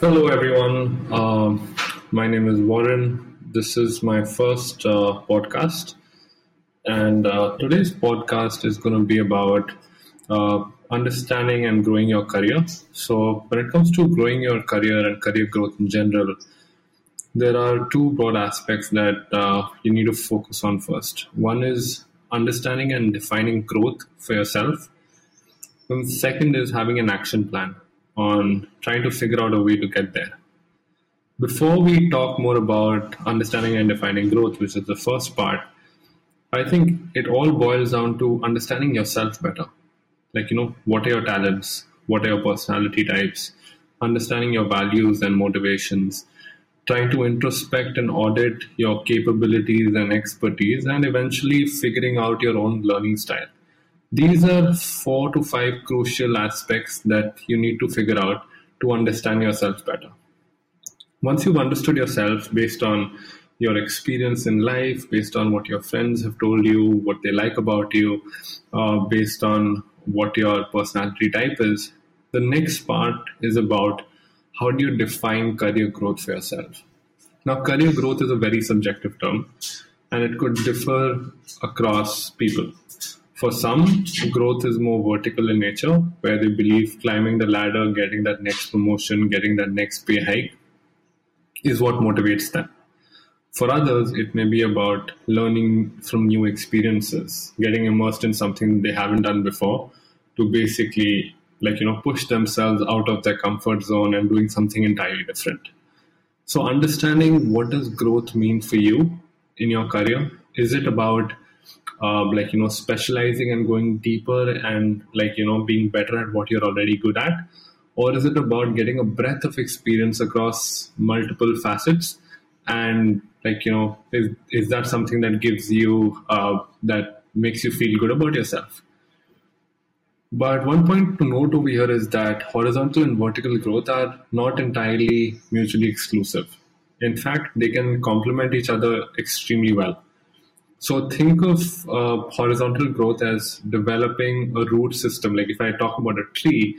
Hello, everyone. Uh, my name is Warren. This is my first uh, podcast. And uh, today's podcast is going to be about uh, understanding and growing your career. So, when it comes to growing your career and career growth in general, there are two broad aspects that uh, you need to focus on first. One is understanding and defining growth for yourself. And second is having an action plan on trying to figure out a way to get there. Before we talk more about understanding and defining growth, which is the first part, I think it all boils down to understanding yourself better. Like, you know, what are your talents? What are your personality types? Understanding your values and motivations, trying to introspect and audit your capabilities and expertise, and eventually figuring out your own learning style. These are four to five crucial aspects that you need to figure out to understand yourself better. Once you've understood yourself based on your experience in life, based on what your friends have told you, what they like about you, uh, based on what your personality type is, the next part is about how do you define career growth for yourself. Now, career growth is a very subjective term and it could differ across people. For some, growth is more vertical in nature, where they believe climbing the ladder, getting that next promotion, getting that next pay hike is what motivates them. For others, it may be about learning from new experiences, getting immersed in something they haven't done before to basically like you know push themselves out of their comfort zone and doing something entirely different. So understanding what does growth mean for you in your career? Is it about uh, like you know specializing and going deeper and like you know being better at what you're already good at? Or is it about getting a breadth of experience across multiple facets? And like you know is, is that something that gives you uh, that makes you feel good about yourself? But one point to note over here is that horizontal and vertical growth are not entirely mutually exclusive. In fact they can complement each other extremely well so think of uh, horizontal growth as developing a root system. Like if I talk about a tree,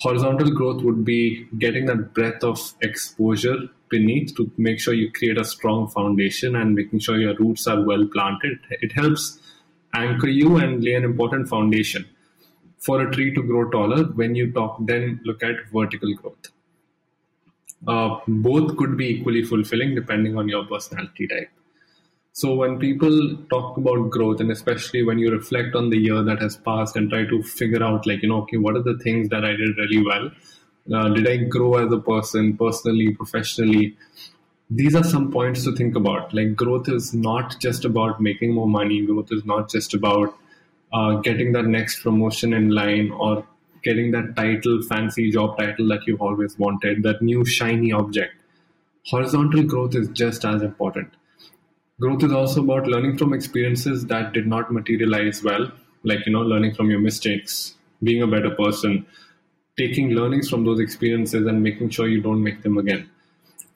horizontal growth would be getting that breadth of exposure beneath to make sure you create a strong foundation and making sure your roots are well planted. It helps anchor you and lay an important foundation for a tree to grow taller. When you talk, then look at vertical growth. Uh, both could be equally fulfilling depending on your personality type. So when people talk about growth, and especially when you reflect on the year that has passed and try to figure out, like, you know, okay, what are the things that I did really well? Uh, did I grow as a person, personally, professionally? These are some points to think about. Like, growth is not just about making more money. Growth is not just about uh, getting that next promotion in line or getting that title, fancy job title that you've always wanted, that new shiny object. Horizontal growth is just as important growth is also about learning from experiences that did not materialize well like you know learning from your mistakes being a better person taking learnings from those experiences and making sure you don't make them again.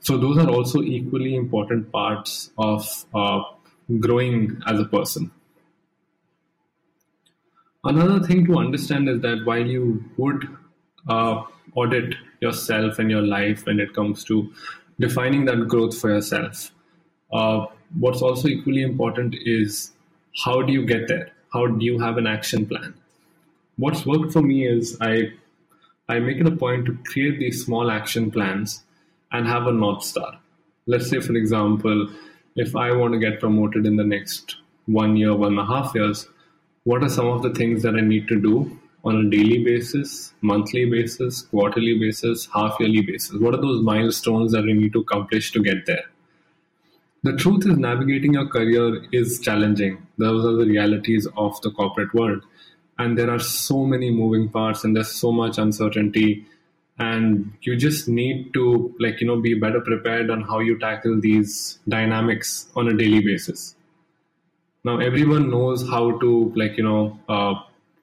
So those are also equally important parts of uh, growing as a person. Another thing to understand is that while you would uh, audit yourself and your life when it comes to defining that growth for yourself uh, what's also equally important is how do you get there? How do you have an action plan? What's worked for me is I I make it a point to create these small action plans and have a north star. Let's say, for example, if I want to get promoted in the next one year, one and a half years, what are some of the things that I need to do on a daily basis, monthly basis, quarterly basis, half yearly basis? What are those milestones that I need to accomplish to get there? The truth is, navigating your career is challenging. Those are the realities of the corporate world. And there are so many moving parts and there's so much uncertainty. And you just need to, like, you know, be better prepared on how you tackle these dynamics on a daily basis. Now, everyone knows how to, like, you know, uh,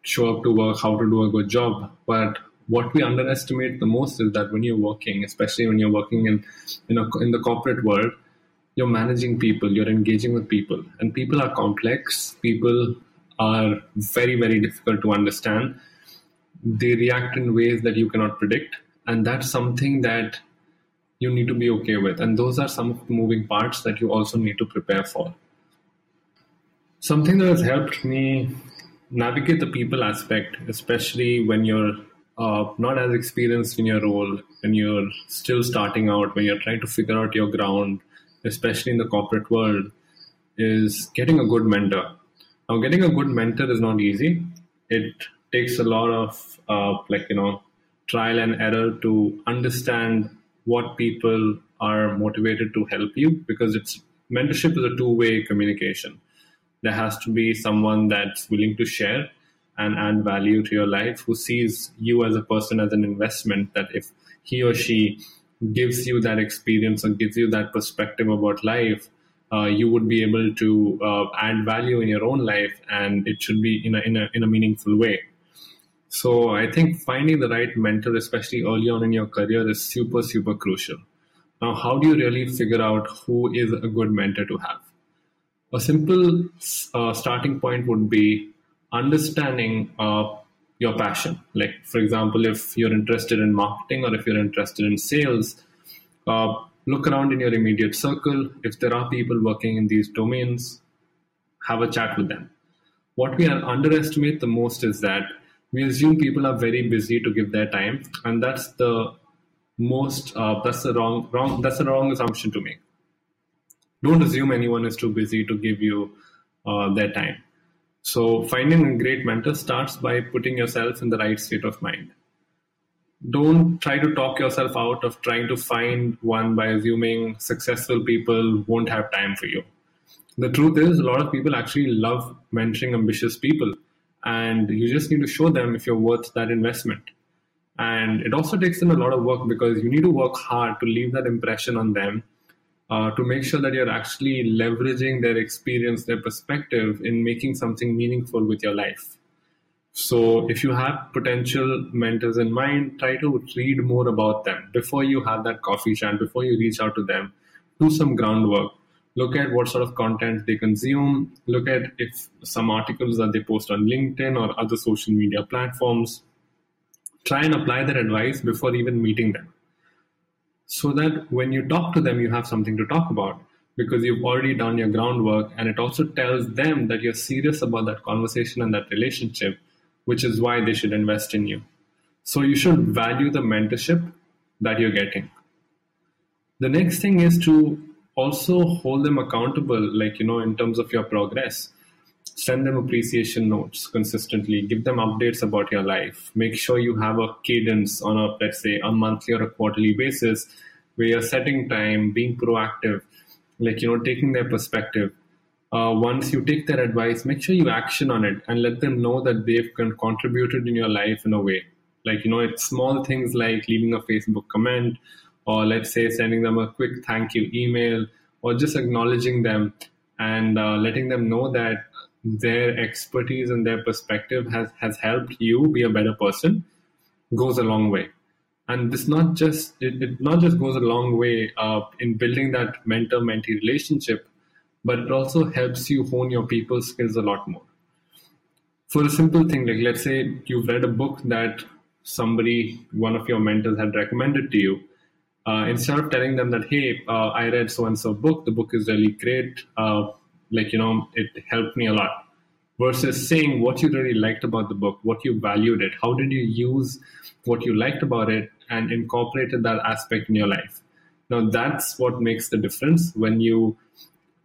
show up to work, how to do a good job. But what we underestimate the most is that when you're working, especially when you're working in, you know, in the corporate world, you're managing people, you're engaging with people, and people are complex. People are very, very difficult to understand. They react in ways that you cannot predict, and that's something that you need to be okay with. And those are some moving parts that you also need to prepare for. Something that has helped me navigate the people aspect, especially when you're uh, not as experienced in your role, when you're still starting out, when you're trying to figure out your ground, especially in the corporate world, is getting a good mentor. Now, getting a good mentor is not easy. It takes a lot of, uh, like, you know, trial and error to understand what people are motivated to help you because it's mentorship is a two-way communication there has to be someone that's willing to share and add value to your life who sees you as a person as an investment that if he or she gives you that experience or gives you that perspective about life uh, you would be able to uh, add value in your own life and it should be in a, in a, in a meaningful way. So i think finding the right mentor especially early on in your career is super super crucial. Now how do you really figure out who is a good mentor to have? A simple uh, starting point would be understanding uh, your passion. Like, for example, if you're interested in marketing or if you're interested in sales, uh, look around in your immediate circle. If there are people working in these domains, have a chat with them. What we underestimate the most is that we assume people are very busy to give their time, and that's the most uh, that's the wrong wrong that's the wrong assumption to make don't assume anyone is too busy to give you uh, their time. So, finding a great mentor starts by putting yourself in the right state of mind. Don't try to talk yourself out of trying to find one by assuming successful people won't have time for you. The truth is, a lot of people actually love mentoring ambitious people, and you just need to show them if you're worth that investment. And it also takes in a lot of work because you need to work hard to leave that impression on them uh, to make sure that you're actually leveraging their experience, their perspective in making something meaningful with your life. So, if you have potential mentors in mind, try to read more about them before you have that coffee chat, before you reach out to them. Do some groundwork. Look at what sort of content they consume. Look at if some articles that they post on LinkedIn or other social media platforms. Try and apply their advice before even meeting them so that when you talk to them, you have something to talk about because you've already done your groundwork. And it also tells them that you're serious about that conversation and that relationship, which is why they should invest in you. So you should value the mentorship that you're getting. The next thing is to also hold them accountable, like, you know, in terms of your progress send them appreciation notes consistently. Give them updates about your life. Make sure you have a cadence on a let's say a monthly or a quarterly basis where you're setting time being proactive like you know taking their perspective. Uh, once you take their advice make sure you action on it and let them know that they've contributed in your life in a way. Like you know it's small things like leaving a facebook comment or let's say sending them a quick thank you email or just acknowledging them and uh, letting them know that their expertise and their perspective has has helped you be a better person goes a long way. And this not just it, it not just goes a long way uh, in building that mentor mentee relationship but it also helps you hone your people skills a lot more. For a simple thing like let's say you've read a book that somebody one of your mentors had recommended to you uh, instead of telling them that hey uh, i read so and so book the book is really great uh, like you know it helped me a lot versus saying what you really liked about the book what you valued it how did you use what you liked about it and incorporated that aspect in your life. Now that's what makes the difference when you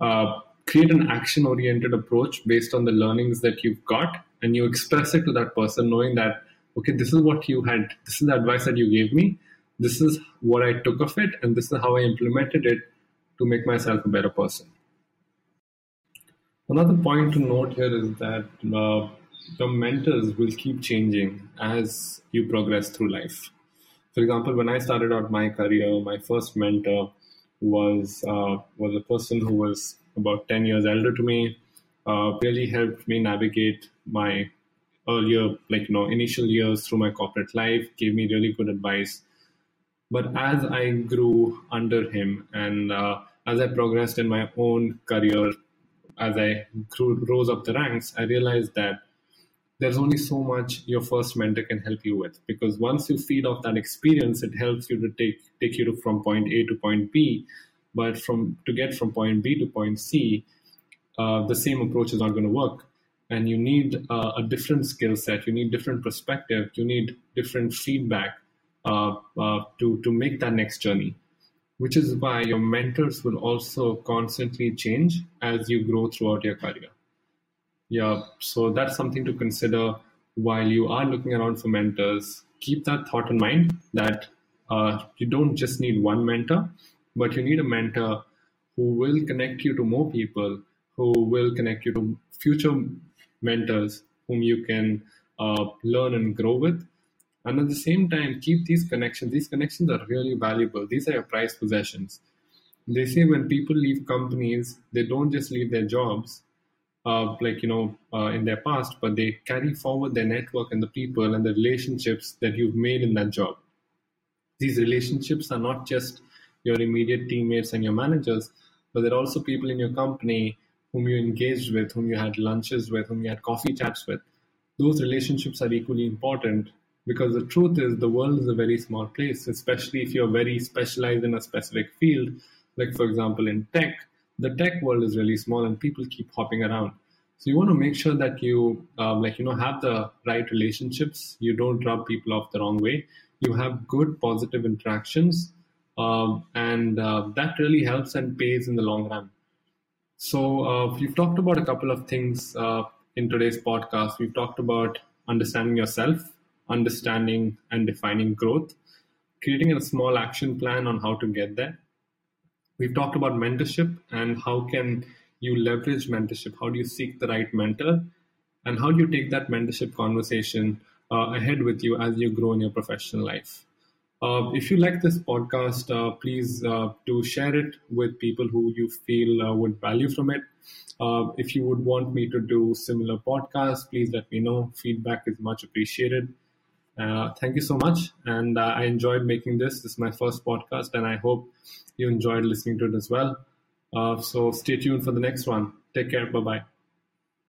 uh, create an action oriented approach based on the learnings that you've got and you express it to that person knowing that okay this is what you had this is the advice that you gave me this is what i took of it and this is how i implemented it to make myself a better person Another point to note here is that uh, the mentors will keep changing as you progress through life. For example, when I started out my career, my first mentor was uh, was a person who was about ten years elder to me. Uh, really helped me navigate my earlier, like you know, initial years through my corporate life. Gave me really good advice. But as I grew under him and uh, as I progressed in my own career as I grew, rose up the ranks, I realized that there's only so much your first mentor can help you with. Because once you feed off that experience it helps you to take take you to, from point a to point b. But from to get from point b to point c uh, the same approach is not going to work. And you need uh, a different skill set. You need different perspective. You need different feedback uh, uh, to to make that next journey which is why your mentors will also constantly change as you grow throughout your career yeah so that's something to consider while you are looking around for mentors keep that thought in mind that uh, you don't just need one mentor but you need a mentor who will connect you to more people who will connect you to future mentors whom you can uh, learn and grow with. And at the same time, keep these connections. These connections are really valuable. These are your prized possessions. They say when people leave companies, they don't just leave their jobs, uh, like you know, uh, in their past, but they carry forward their network and the people and the relationships that you've made in that job. These relationships are not just your immediate teammates and your managers, but there are also people in your company whom you engaged with, whom you had lunches with, whom you had coffee chats with, those relationships are equally important because the truth is the world is a very small place, especially if you're very specialized in a specific field. Like, for example, in tech, the tech world is really small and people keep hopping around. So you want to make sure that you, um, like, you know, have the right relationships. You don't rub people off the wrong way. You have good, positive interactions, um, and uh, that really helps and pays in the long run. So uh, we've talked about a couple of things uh, in today's podcast. We've talked about understanding yourself, understanding and defining growth, creating a small action plan on how to get there. We've talked about mentorship and how can you leverage mentorship? How do you seek the right mentor? And how do you take that mentorship conversation uh, ahead with you as you grow in your professional life? Uh, if you like this podcast, uh, please uh, do share it with people who you feel uh, would value from it. Uh, if you would want me to do similar podcasts, please let me know. Feedback is much appreciated. Uh, thank you so much, and I enjoyed making this. This is my first podcast, and I hope you enjoyed listening to it as well. so stay tuned for the next one. Take care. Bye bye.